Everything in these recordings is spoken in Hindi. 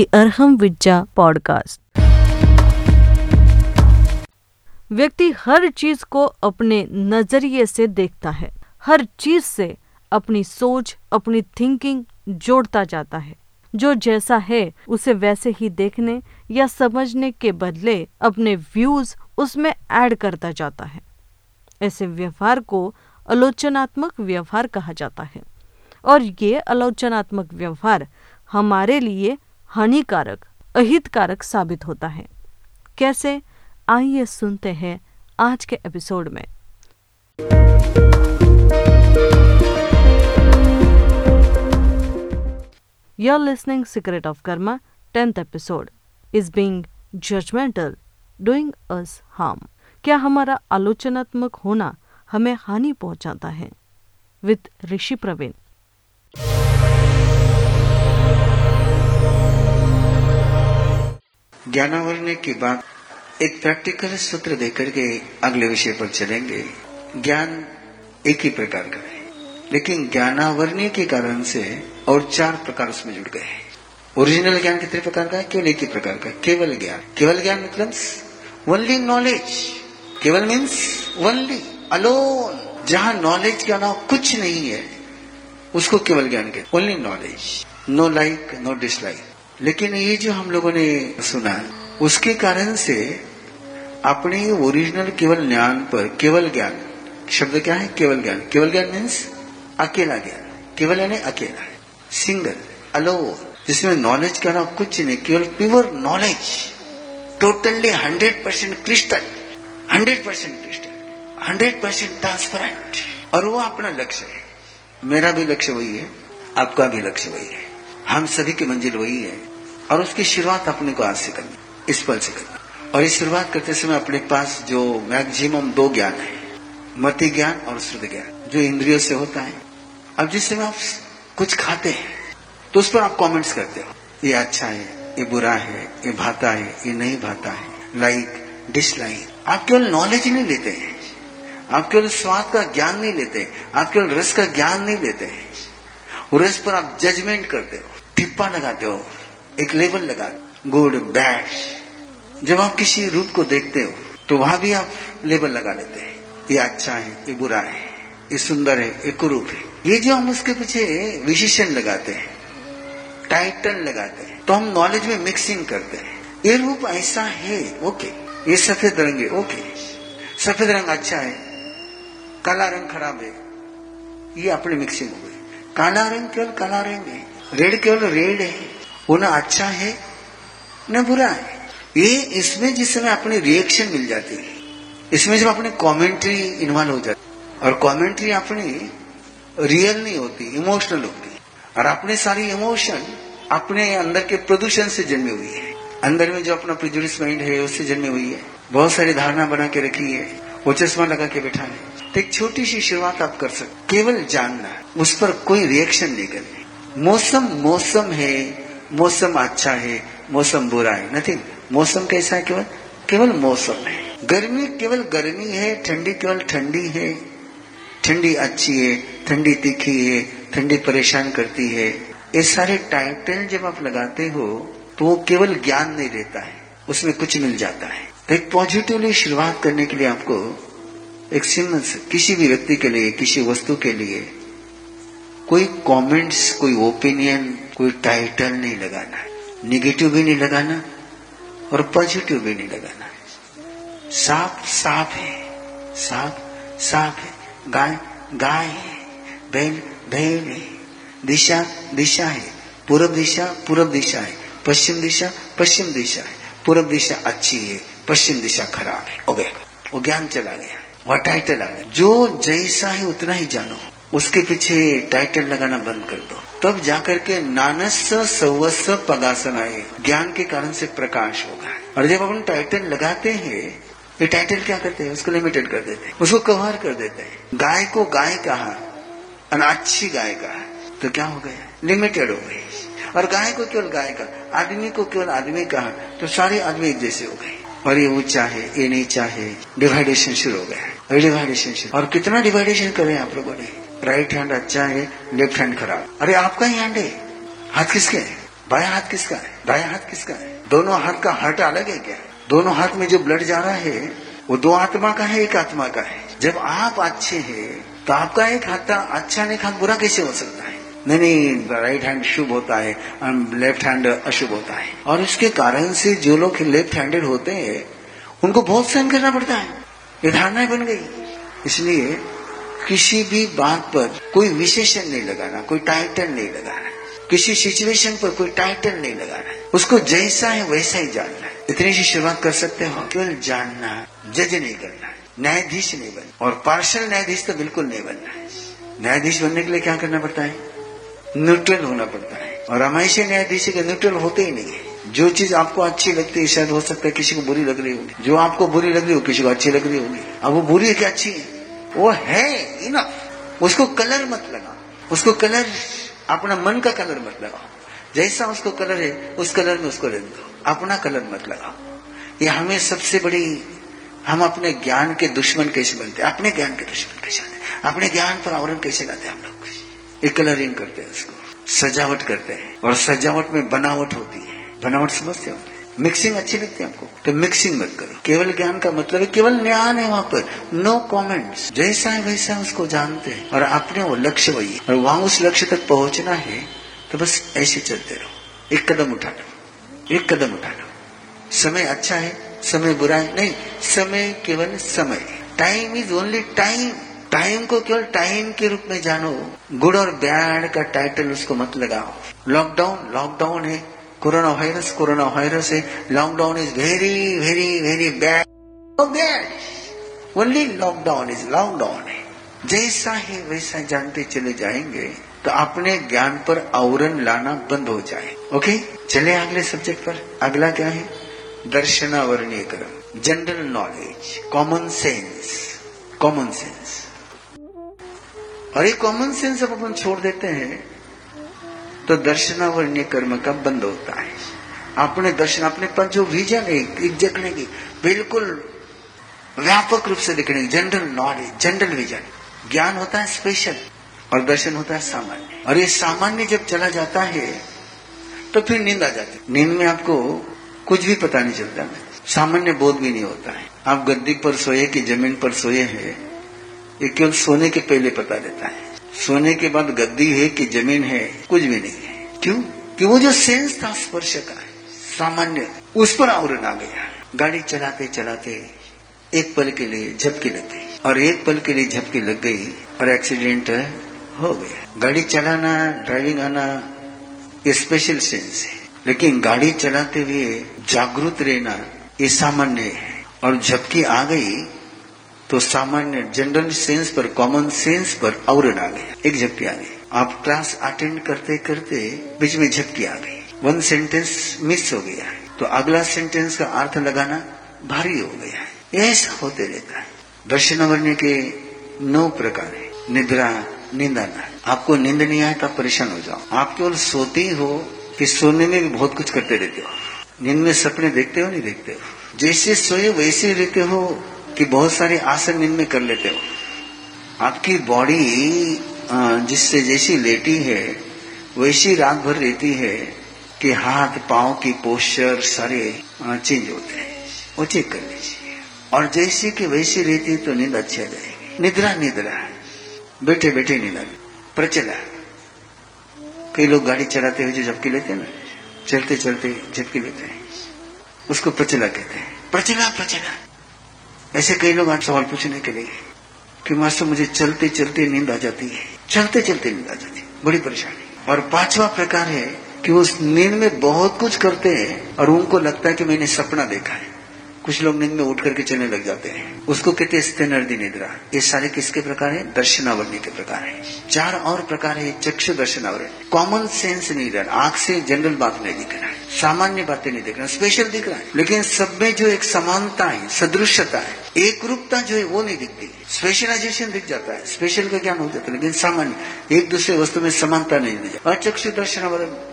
The Arham विज्जा podcast. व्यक्ति हर चीज़ को अपने नज़रिए से देखता है। हर चीज़ से अपनी सोच, अपनी थिंकिंग जोड़ता जाता है। जो जैसा है, उसे वैसे ही देखने या समझने के बदले अपने व्यूज़ उसमें ऐड करता जाता है। ऐसे व्यवहार को आलोचनात्मक व्यवहार कहा जाता है। और ये आलोचनात्मक व्यवहार हमारे लिए हानिकारक, अहितकारक साबित होता है। कैसे? आइए सुनते हैं आज के एपिसोड में। You're listening Secret of Karma 10th episode. Is being judgmental, doing us harm. क्या हमारा आलोचनात्मक होना हमें हानि पहुंचाता है? विद ऋषि प्रवीण ज्ञानावरणे के बाद एक प्रैक्टिकल सूत्र देकर के अगले विषय पर चलेंगे। ज्ञान एक ही प्रकार का है, लेकिन ज्ञानावरणीय के कारण से और चार प्रकार उसमें जुड़ गए हैं। ओरिजिनल ज्ञान कितने प्रकार का है? केवल एक ही प्रकार का केवल ज्ञान। केवल ज्ञान मतलब ओनली नॉलेज केवल मीन्स ओनली अलोन जहाँ नॉलेज के अलावा कुछ नहीं है, उसको केवल ज्ञान कहते only knowledge no like no dislike लेकिन ये जो हम लोगों ने सुना, उसके कारण से अपने ओरिजिनल केवल ज्ञान पर, केवल ज्ञान, शब्द क्या है? केवल ज्ञान। केवल ज्ञान मीन्स अकेला ज्ञान। केवल यानी अकेला। सिंगल अलोन जिसमें नॉलेज का ना कुछ नहीं, केवल pure knowledge totally hundred percent crystal hundred percent crystal hundred percent transparent और वो अपना लक्ष्य है। मेरा भी लक्ष्य वही है, आपका भी लक्ष्य वही है। हम सभी की मंजिल वही है। और उसकी शुरुआत अपने को आज से करनी इस पल से करनी और इस शुरुआत करते समय अपने पास जो मैक्सिमम दो ज्ञान है, मति ज्ञान और श्रुति ज्ञान, जो इंद्रियों से होता है। अब जिस समय आप कुछ खाते हैं तो उस पर आप कमेंट्स करते हो। ये अच्छा है, ये बुरा है, ये भाता है, ये नहीं भाता है। लाइक डिसलाइक आप केवल नॉलेज नहीं लेते हैं। आप केवल स्वाद का ज्ञान नहीं लेते आप केवल रस का ज्ञान नहीं लेते हैं। रस पर आप जजमेंट करते हो, टिप्पा लगाते हो। एक लेवल लगा, गुड, बैड। जब आप किसी रूप को देखते हो तो वहाँ भी आप लेवल लगा लेते हैं। ये अच्छा है, ये बुरा है, ये सुंदर है, ये कुरूप है। ये जो हम उसके पीछे विशेषण लगाते हैं टाइटल लगाते हैं तो हम नॉलेज में मिक्सिंग करते हैं। ये रूप ऐसा है ओके ये सफ़ेद रंग है ओके सफ़ेद रंग अच्छा है, काला रंग खराब है, ये अपनी मिक्सिंग हो काला रंग केवल काला रंग है रेड केवल रेड है। वो ना अच्छा है। न, बुरा है। ये इसमें जिस समय अपनी रिएक्शन मिल जाती है, इसमें जब अपनी कमेंट्री इन्वॉल्व हो जाती और कमेंट्री अपनी रियल नहीं होती इमोशनल होती और अपने सारी इमोशन अपने अंदर के प्रदूषण से जन्मी हुई है। अंदर में जो अपना प्रिजुडिस माइंड है, उससे जन्मी हुई है। बहुत सारी धारणा बना के रखी है, वो चश्मा लगा के बैठा है। तो एक छोटी सी शुरुआत आप कर सकते केवल जानना, उस पर कोई रिएक्शन नहीं करनी। मौसम मौसम है मौसम अच्छा है, मौसम बुरा है नथिंग मौसम कैसा है? केवल केवल मौसम है। गर्मी केवल गर्मी है, ठंडी केवल ठंडी है। ठंडी अच्छी है, ठंडी तीखी है, ठंडी परेशान करती है। ये सारे टाइटल जब आप लगाते हो तो वो केवल ज्ञान नहीं देता है। उसमें कुछ मिल जाता है। तो एक पॉजिटिवली शुरुआत करने के लिए आपको एक सिंपल किसी भी व्यक्ति के लिए, किसी वस्तु के लिए कोई कमेंट्स कोई ओपिनियन कोई टाइटल नहीं लगाना है। निगेटिव भी नहीं लगाना और पॉजिटिव भी नहीं लगाना साफ़ साफ़ है। साफ़ साफ़ है। गाय गाय है। बैल बैल है। दिशा दिशा है। पूर्व दिशा पूर्व दिशा है। पश्चिम दिशा पश्चिम दिशा है। पूर्व दिशा अच्छी है। पश्चिम दिशा खराब है। हो गया। वो ज्ञान चला गया। वह टाइटल आ गया। जो जैसा है उतना ही जानो। उसके पीछे टाइटल लगाना बंद कर दो। तब जाकर के नानस सवस्व पगासन आए। ज्ञान के कारण से प्रकाश होगा। और जब अपन टाइटल लगाते हैं, ये टाइटल क्या करते हैं? उसको लिमिटेड कर देते हैं। उसको कवर कर देते हैं। गाय को गाय कहा। और अच्छी गाय कहा। तो क्या हो गया? लिमिटेड हो गई। और गाय को केवल गाय का आदमी को केवल आदमी कहा। तो सारे आदमी एक जैसे हो गए। और ये ऊँचा है, ये नीचा है। डिवाइडेशन शुरू हो गया। डिवाइडेशन शुरू। और कितना डिवाइडेशन करें आप लोगों ने? राइट हैंड अच्छा है, लेफ़्ट हैंड खराब। अरे आपका ही हैंड है। हाथ किसके है? बाया हाथ किसका है? दाया हाथ किसका है? दोनों हाथ का हार्ट अलग है क्या? दोनों हाथ में जो ब्लड जा रहा है, वो दो आत्मा का है, एक आत्मा का है। जब आप अच्छे हैं तो आपका एक हाथ का अच्छा नहीं हाथ बुरा कैसे हो सकता है? नहीं नहीं राइट हैंड शुभ होता है लेफ़्ट हैंड अशुभ होता है। और इसके कारण से जो लोग लेफ़्ट हैंडेड होते हैं, उनको बहुत सहन करना पड़ता है। ये धारणा बन गई। इसलिए किसी भी बात पर कोई विशेषण नहीं लगाना, कोई टाइटल नहीं लगाना। किसी सिचुएशन पर कोई टाइटल नहीं लगाना। उसको जैसा है, वैसा ही जानना है। इतनी सी शुरुआत कर सकते हो? केवल जानना जज नहीं करना न्यायाधीश नहीं बनना। और पार्शल न्यायाधीश तो बिल्कुल नहीं बनना है। न्यायाधीश बनने के लिए क्या करना पड़ता है? न्यूट्रल होना पड़ता है। और हमेशा न्यायाधीश के न्यूट्रल होते ही नहीं है। जो चीज़ आपको अच्छी लगती है, शायद हो सकता है किसी को बुरी लग रही होगी। जो आपको बुरी लग रही हो, किसी को अच्छी लग रही होगी। अब वो बुरी है कि अच्छी है? वो है इनफ उसको कलर मत लगाओ। उसको कलर अपना मन का कलर मत लगाओ। जैसा उसको कलर है, उस कलर में उसको रहने दो। अपना कलर मत लगाओ। ये हमें सबसे बड़ी, हम अपने ज्ञान के दुश्मन कैसे बनते अपने ज्ञान के दुश्मन कैसे बनते अपने ज्ञान पर आवरण कैसे लाते हम लोग? एक कलरिंग करते हैं उसको। सजावट करते हैं। और सजावट में बनावट होती है। बनावट समझते हो? मिक्सिंग अच्छी लगती है आपको? तो मिक्सिंग मत करो। केवल ज्ञान का मतलब है, केवल ज्ञान है वहाँ पर। नो कमेंट्स जैसा है वैसा है उसको जानते हैं। और अपने वो लक्ष्य वही और वहाँ उस लक्ष्य तक पहुँचना है तो बस ऐसे चलते रहो। एक कदम उठा लो एक कदम उठा लो समय अच्छा है, समय बुरा है। नहीं, समय केवल समय time is only time time को केवल टाइम के रूप में जानो। गुड और बैड का टाइटल उसको मत लगाओ। लॉकडाउन लॉकडाउन है। कोरोना वायरस कोरोना वायरस है lockdown is very very very bad bad only lockdown is lockdown है जैसा है वैसा जानते चले जाएँगे तो अपने ज्ञान पर आवरण लाना बंद हो जाए। ओके चले अगले सब्जेक्ट पर। अगला क्या है? दर्शनावरणीय कर्म general knowledge common sense common sense और ये कॉमन सेंस जब अपन छोड़ देते हैं। तो दर्शनावरणीय कर्म का बंद होता है। अपने दर्शन अपने पर जो विजन है एक जगने की, बिल्कुल व्यापक रूप से दिखने की जनरल नॉलेज जनरल विजन ज्ञान होता है स्पेशल और दर्शन होता है सामान्य। और ये सामान्य जब चला जाता है तो फिर नींद आ जाती है। नींद में आपको कुछ भी पता नहीं चलता। सामान्य बोध भी नहीं होता है। आप गद्दी पर सोए कि ज़मीन पर सोए हैं, ये केवल सोने के पहले पता देता है। सोने के बाद गद्दी है कि ज़मीन है, कुछ भी नहीं है। क्यों? कि वो जो सेंस था स्पर्श का, सामान्य, उस पर आवरण आ गया। गाड़ी चलाते चलाते, एक पल के लिए झपकी लग गई। और एक पल के लिए झपकी लग गई और एक्सीडेंट हो गया। गाड़ी चलाना ड्राइविंग आना, ये स्पेशल सेंस है। लेकिन गाड़ी चलाते हुए जागरूक रहना, ये सामान्य है। और झपकी आ गई तो सामान्य जनरल सेंस पर कॉमन सेंस पर और आ गया। एक झपकी आ गई। आप क्लास अटेंड करते करते बीच में झपकी आ गई। वन सेंटेंस मिस हो गया है। तो अगला सेंटेंस का अर्थ लगाना भारी हो गया है। ऐसा होते रहता है। दर्शन के नौ प्रकार है। निद्रा, निंदाना। आपको नींद नहीं आए तो परेशान हो जाओ। आप केवल सोते ही हो कि सोने में भी बहुत कुछ करते रहते हो। नींद में सपने देखते हो, नहीं देखते हो। जैसे सोए वैसे रहते हो। कि बहुत सारे आसन नींद में कर लेते हो। आपकी बॉडी जिससे जैसी लेटी है, वैसी रात भर रहती है कि हाथ, पाँव की पोस्चर सारे चेंज होते हैं। वो चेक कर लीजिए। और जैसे कि वैसी रहती है तो नींद अच्छी आ जाएगी। निद्रा निद्रा। बैठे बैठे नींद प्रचला। कई लोग गाड़ी चलाते हुए जो झपकी लेते हैं ना चलते चलते झपकी लेते हैं। उसको प्रचला कहते हैं। प्रचला प्रचला। ऐसे कई लोग आज सवाल पूछने के लिए कि मास्टर, मुझे चलते चलते नींद आ जाती है। चलते चलते नींद आ जाती है। बड़ी परेशानी। और पांचवा प्रकार है कि उस नींद में बहुत कुछ करते हैं और उनको लगता है कि मैंने सपना देखा है। कुछ लोग नींद में उठ करके चलने लग जाते हैं। उसको कहते हैं स्तेनर्दी निद्रा। ये सारे किसके प्रकार है? दर्शनावरणी के प्रकार है। चार और प्रकार है चक्षु दर्शनावरण कॉमन सेंस नहीं रहना, आँख से जनरल बात नहीं दिख रहा है। सामान्य बातें नहीं दिख रहा स्पेशल दिख रहा है। लेकिन सब में जो एक समानता है, सदृश्यता है एक रूपता जो है, वो नहीं दिखती। स्पेशलाइजेशन दिख जाता है। स्पेशल का ज्ञान हो जाता है? लेकिन सामान्य, एक दूसरे वस्तु में समानता नहीं दिख जाती। चक्षु दर्शनावरण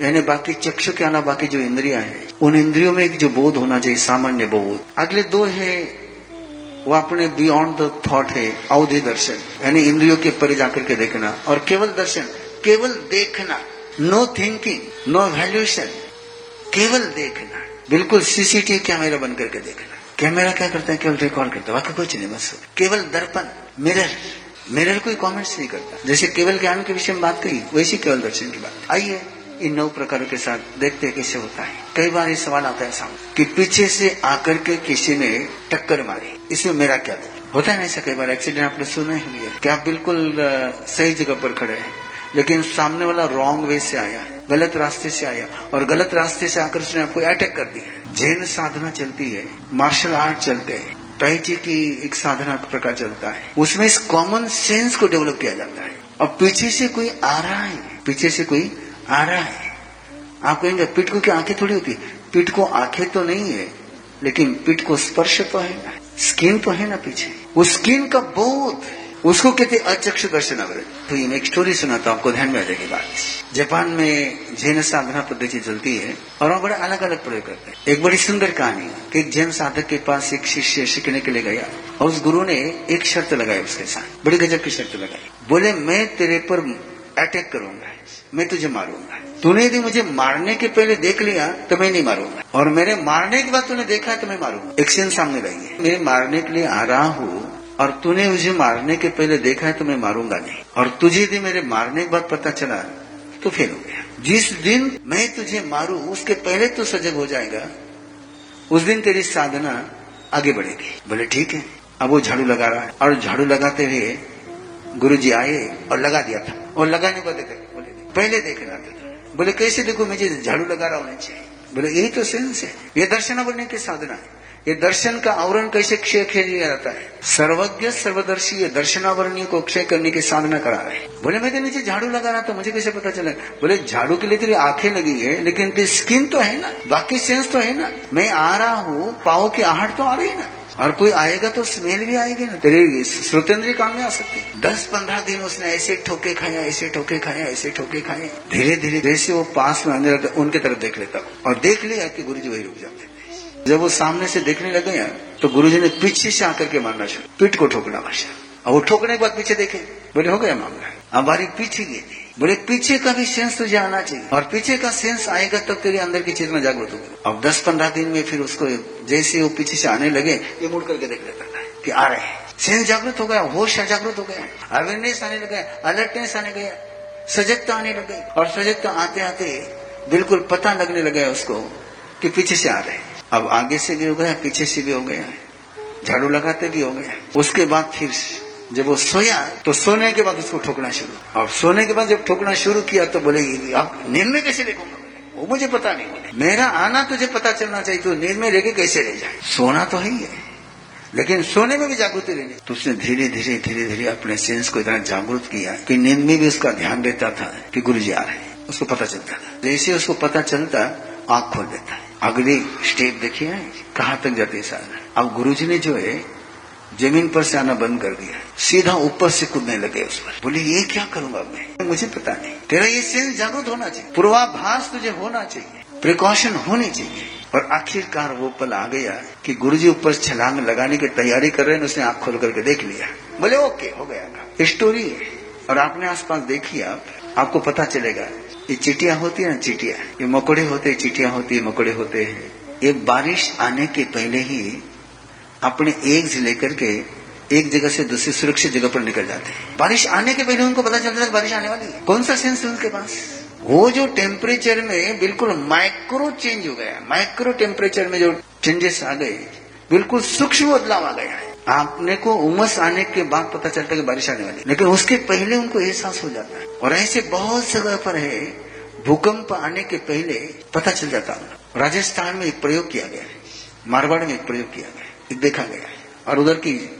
यानी बाकी चक्षु के आना बाकी जो इंद्रिया है, उन इंद्रियों में एक जो बोध होना चाहिए, सामान्य बोध। अगले दो है, वो अपने बियॉन्ड द थॉट है, अवधि दर्शन, यानी इंद्रियों के परे जाकर के देखना। और केवल दर्शन, केवल देखना नो थिंकिंग नो वैल्यूएशन केवल देखना। बिल्कुल सीसीटीवी कैमरा बन करके देखना। कैमरा क्या करता है? केवल रिकॉर्ड करता है। बाकी कुछ नहीं, बस। केवल दर्पण मिरर मिरर कोई कमेंट्स नहीं करता। जैसे केवल ज्ञान के विषय में बात कही वैसी केवल दर्शन की बात। आइए इन नौ प्रकारों के साथ देखते कैसे होता है। कई बार ये सवाल आता है सामने कि पीछे से आकर के किसी ने टक्कर मारी, इसमें मेरा क्या था होता है ना ऐसा कई बार एक्सीडेंट आपने सुना ही है कि आप बिल्कुल सही जगह पर खड़े हैं, लेकिन सामने वाला रॉन्ग वे से आया, गलत रास्ते से आया, और गलत रास्ते से आकर उसने आपको अटैक कर दिया। जैन साधना चलती है मार्शल आर्ट चलते हैं टाइची की एक साधना प्रकार चलता है, उसमें इस कॉमन सेंस को डेवलप किया जाता है। और पीछे से कोई आ रहा है, पीछे से कोई आ रहा है। आप कहेंगे, पीठ को क्या आँखें थोड़ी होती है? पीठ को आँखें तो नहीं है, लेकिन पीठ को स्पर्श तो है ना। स्किन तो है ना पीछे। उस स्किन का बोध उसको कहते अचक्ष दर्शन तो ये मैं एक स्टोरी सुनाता हूँ, आपको ध्यान में आ जाएगी बात। जापान में जैन साधना पद्धति चलती है, और वहाँ बड़े अलग अलग प्रयोग करते हैं। एक बड़ी सुंदर कहानी कि एक जैन साधक के पास एक शिष्य सीखने के लिए गया, और उस गुरु ने एक शर्त लगाई उसके साथ। बड़ी गजब की शर्त लगाई। बोले, मैं तेरे पर अटैक करूँगा। मैं तुझे मारूँगा। तूने यदि मुझे मारने के पहले देख लिया तो मैं नहीं मारूँगा। और मेरे मारने के बाद तूने देखा तो मैं मारूँगा। एक सीन सामने है मैं मारने के लिए आ रहा हूँ, और तूने मुझे मारने के पहले देखा है तो मैं मारूँगा नहीं। और तुझे यदि मेरे मारने के बाद पता चला तो फेल हो गया। जिस दिन मैं तुझे मारू, उसके पहले तो सजग हो जाएगा। उस दिन तेरी साधना आगे बढ़ेगी। बोले, ठीक है, अब वो झाड़ू लगा रहा है। और झाड़ू लगाते हुए गुरु जी आए और लगा दिया था। और लगाने को देखे बोले, पहले देखना था। बोले, कैसे देखो मुझे झाड़ू लगा रहा होना चाहिए बोले, यही तो सेंस है। ये दर्शन बनने की साधना है। ये दर्शन का आवरण कैसे क्षय किया जाता है? सर्वज्ञ, सर्वदर्शी ये दर्शनावरणीय को क्षय करने की साधना करा रहे बोले, मैं तो नीचे झाड़ू लगा रहा था, मुझे कैसे पता चला? बोले, झाड़ू के लिए तेरी आँखें लगी है, लेकिन तेरी स्किन तो है ना? बाकी सेंस तो है ना? मैं आ रहा हूँ पाओ की आहट तो आ रही है ना? और कोई आएगा तो स्मेल भी आएगी ना। तेरे श्रोतेंद्रीय काम में आ सकती दस पंद्रह दिन उसने ऐसे ठोके खाया ऐसे ठोके खाया ऐसे ठोके खाए। धीरे धीरे जैसे वो पास में लगे, उनके तरफ़ देख लेता और देख लिया कि गुरु जी वही रुक जाते जब वो सामने से देखने लगे तो गुरु जी ने पीछे से आकर के मारना शुरू पीठ को ठोकना भाषा और वो ठोकने के बाद पीछे देखे। बोले, हो गया मामला। हमारी पीछे गई थी बोले, पीछे का भी सेंस तुझे आना चाहिए। और पीछे का सेंस आएगा तब तेरे अंदर की चेतना जागृत होगी। अब दस पंद्रह दिन में फिर उसको जैसे वो पीछे से आने लगे, ये मुड़ करके देख लेता था कि आ रहे हैं। सेंस जागृत हो गया, होश जागृत हो गया। अवेयरनेस आने लगे अलर्टनेस आने गया सजगता आने लगे। और सजगता आते आते बिल्कुल पता लगने लगे उसको कि पीछे से आ रहे हैं। अब आगे से भी हो गया, पीछे से भी हो गया। झाड़ू लगाते भी हो गया। उसके बाद फिर जब वो सोया तो सोने के बाद उसको ठोकना शुरू। और सोने के बाद जब ठोकना शुरू किया तो बोले, आप नींद में कैसे देखूँगा वो मुझे पता नहीं मेरा आना तुझे पता चलना चाहिए तो नींद में लेके कैसे ले जाए? सोना तो है ही है। लेकिन सोने में भी जागृति रहनी। तो उसने धीरे धीरे धीरे धीरे अपने सेंस को इतना जागृत किया कि नींद में भी उसका ध्यान देता था कि गुरु जी आ रहे हैं। उसको पता चलता था। जैसे उसको पता चलता, आँख खोल देता है। अगली स्टेप देखिए, कहाँ तक जाती साधना? अब गुरु जी ने जो है ज़मीन पर से आना बंद कर दिया। सीधा ऊपर से कूदने लगे उस पर। बोले, ये क्या करूँगा मैं? मुझे पता नहीं। तेरा ये सेंस जागृत होना चाहिए। पूर्वाभास तुझे होना चाहिए। प्रिकॉशन होनी चाहिए। और आखिरकार वो पल आ गया कि गुरुजी ऊपर छलांग लगाने की तैयारी कर रहे हैं, उसने आँख खोल करके देख लिया। बोले, ओके, हो गया स्टोरी है। और आपने आसपास देखी आप? आपको पता चलेगा, ये चिटिया होती है ना चिटिया? ये मकोड़े होते चिटिया होती है, मकोड़े होते हैं। ये बारिश आने के पहले ही अपने एक से लेकर के एक जगह से दूसरी सुरक्षित जगह पर निकल जाते हैं। बारिश आने के पहले उनको पता चलता है बारिश आने वाली है। कौन सा सेंस है उनके पास? वो जो टेम्परेचर में बिल्कुल माइक्रो चेंज हो गया माइक्रो टेम्परेचर में जो चेंजेस आ गए, बिल्कुल सूक्ष्म बदलाव आ गया है। आपने को उमस आने के बाद पता चलता है कि बारिश आने वाली लेकिन उसके पहले उनको एहसास हो जाता है। और ऐसे बहुत जगह पर है, भूकंप आने के पहले पता चल जाता है। राजस्थान में एक प्रयोग किया गया है, मारवाड़ में एक प्रयोग किया गया देखा गया है। और उधर की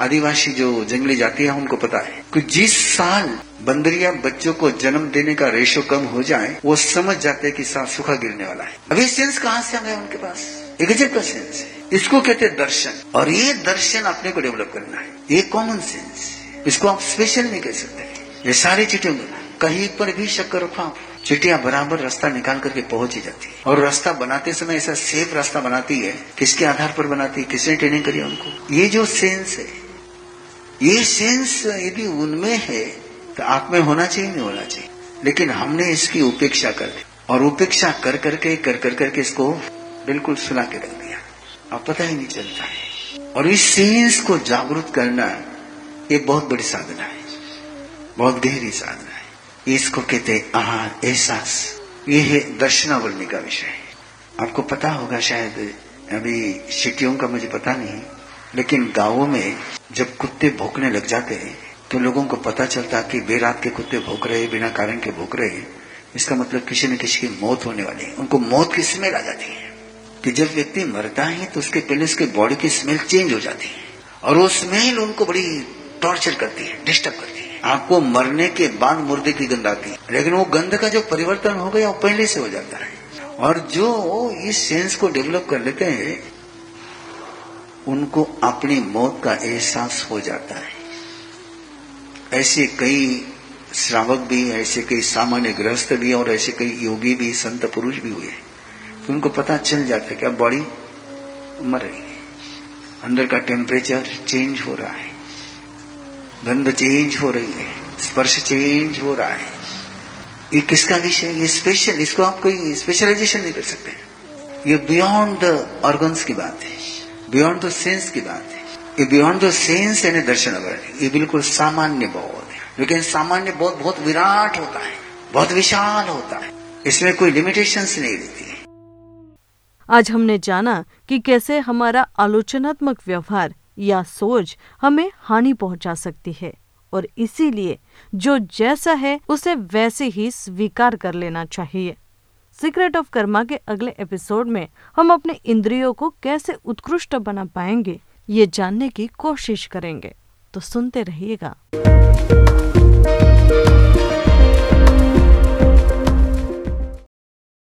आदिवासी जो जंगली जाति है, उनको पता है कि जिस साल बंदरिया बच्चों को जन्म देने का रेशो कम हो जाए, वो समझ जाते हैं कि साल सूखा गिरने वाला है। अभी सेंस कहाँ से आ गया उनके पास? एक का सेंस है। इसको कहते हैं दर्शन। और ये दर्शन अपने को डेवलप करना है। ये कॉमन सेंस इसको आप स्पेशल नहीं कह सकते। ये सारी चीज़ें कहीं पर भी शक्कर रखो आप चिटिया बराबर रास्ता निकाल करके पहुँच ही जाती है। और रास्ता बनाते समय ऐसा सेफ़ रास्ता बनाती है, किसके आधार पर बनाती है, किसने ट्रेनिंग करी उनको? ये जो सेंस है, ये सेंस यदि उनमें है तो आप में होना चाहिए, नहीं होना चाहिए। लेकिन हमने इसकी उपेक्षा कर दी। और उपेक्षा कर करके, कर कर करके इसको बिल्कुल सुना के रख दिया। अब पता ही नहीं चलता है। और इस सेंस को जागरूक करना, ये बहुत बड़ी साधना है। बहुत गहरी साधना इसको कहते आहार, एहसास। ये है दर्शनावरणी का विषय। आपको पता होगा शायद, अभी सिटियों का मुझे पता नहीं, लेकिन गाँवों में जब कुत्ते भोंकने लग जाते हैं तो लोगों को पता चलता कि बेरात के कुत्ते भोंक रहे, बिना कारण के भोंक रहे इसका मतलब किसी न किसी की मौत होने वाली है। उनको मौत की स्मेल आ जाती है। कि जब व्यक्ति मरता है तो उसके पहले उसके बॉडी की स्मेल चेंज हो जाती है। और वो स्मेल उनको बड़ी टॉर्चर करती है डिस्टर्ब करती है। आपको मरने के बाद मुर्दे की गंध आती है। लेकिन वो गंध का जो परिवर्तन हो गया, वो पहले से हो जाता है। और जो इस सेंस को डेवलप कर लेते हैं, उनको अपनी मौत का एहसास हो जाता है। ऐसे कई श्रावक भी, ऐसे कई सामान्य गृहस्थ भी और ऐसे कई योगी भी, संत पुरुष भी हुए तो उनको पता चल जाता है कि अब बॉडी मर रही है। अंदर का टेम्परेचर चेंज हो रहा है। गंध चेंज हो रही है, स्पर्श चेंज हो रहा है। ये किसका विषय? ये स्पेशल इसको आप कोई स्पेशलाइजेशन नहीं कर सकते। ये बियॉन्ड द ऑर्गन्स की बात है बियॉन्ड द सेंस की बात है। ये बियॉन्ड द सेंस यानी दर्शन अगर ये बिल्कुल सामान्य बोध है। लेकिन सामान्य बोध बहुत विराट होता है, बहुत विशाल होता है। इसमें कोई लिमिटेशन नहीं रहती है। आज हमने जाना कि कैसे हमारा आलोचनात्मक व्यवहार या सोच हमें हानि पहुँचा सकती है, और इसीलिए जो जैसा है, उसे वैसे ही स्वीकार कर लेना चाहिए। सीक्रेट ऑफ़ कर्मा के अगले एपिसोड में हम अपने इंद्रियों को कैसे उत्कृष्ट बना पाएँगे, ये जानने की कोशिश करेंगे। तो सुनते रहिएगा।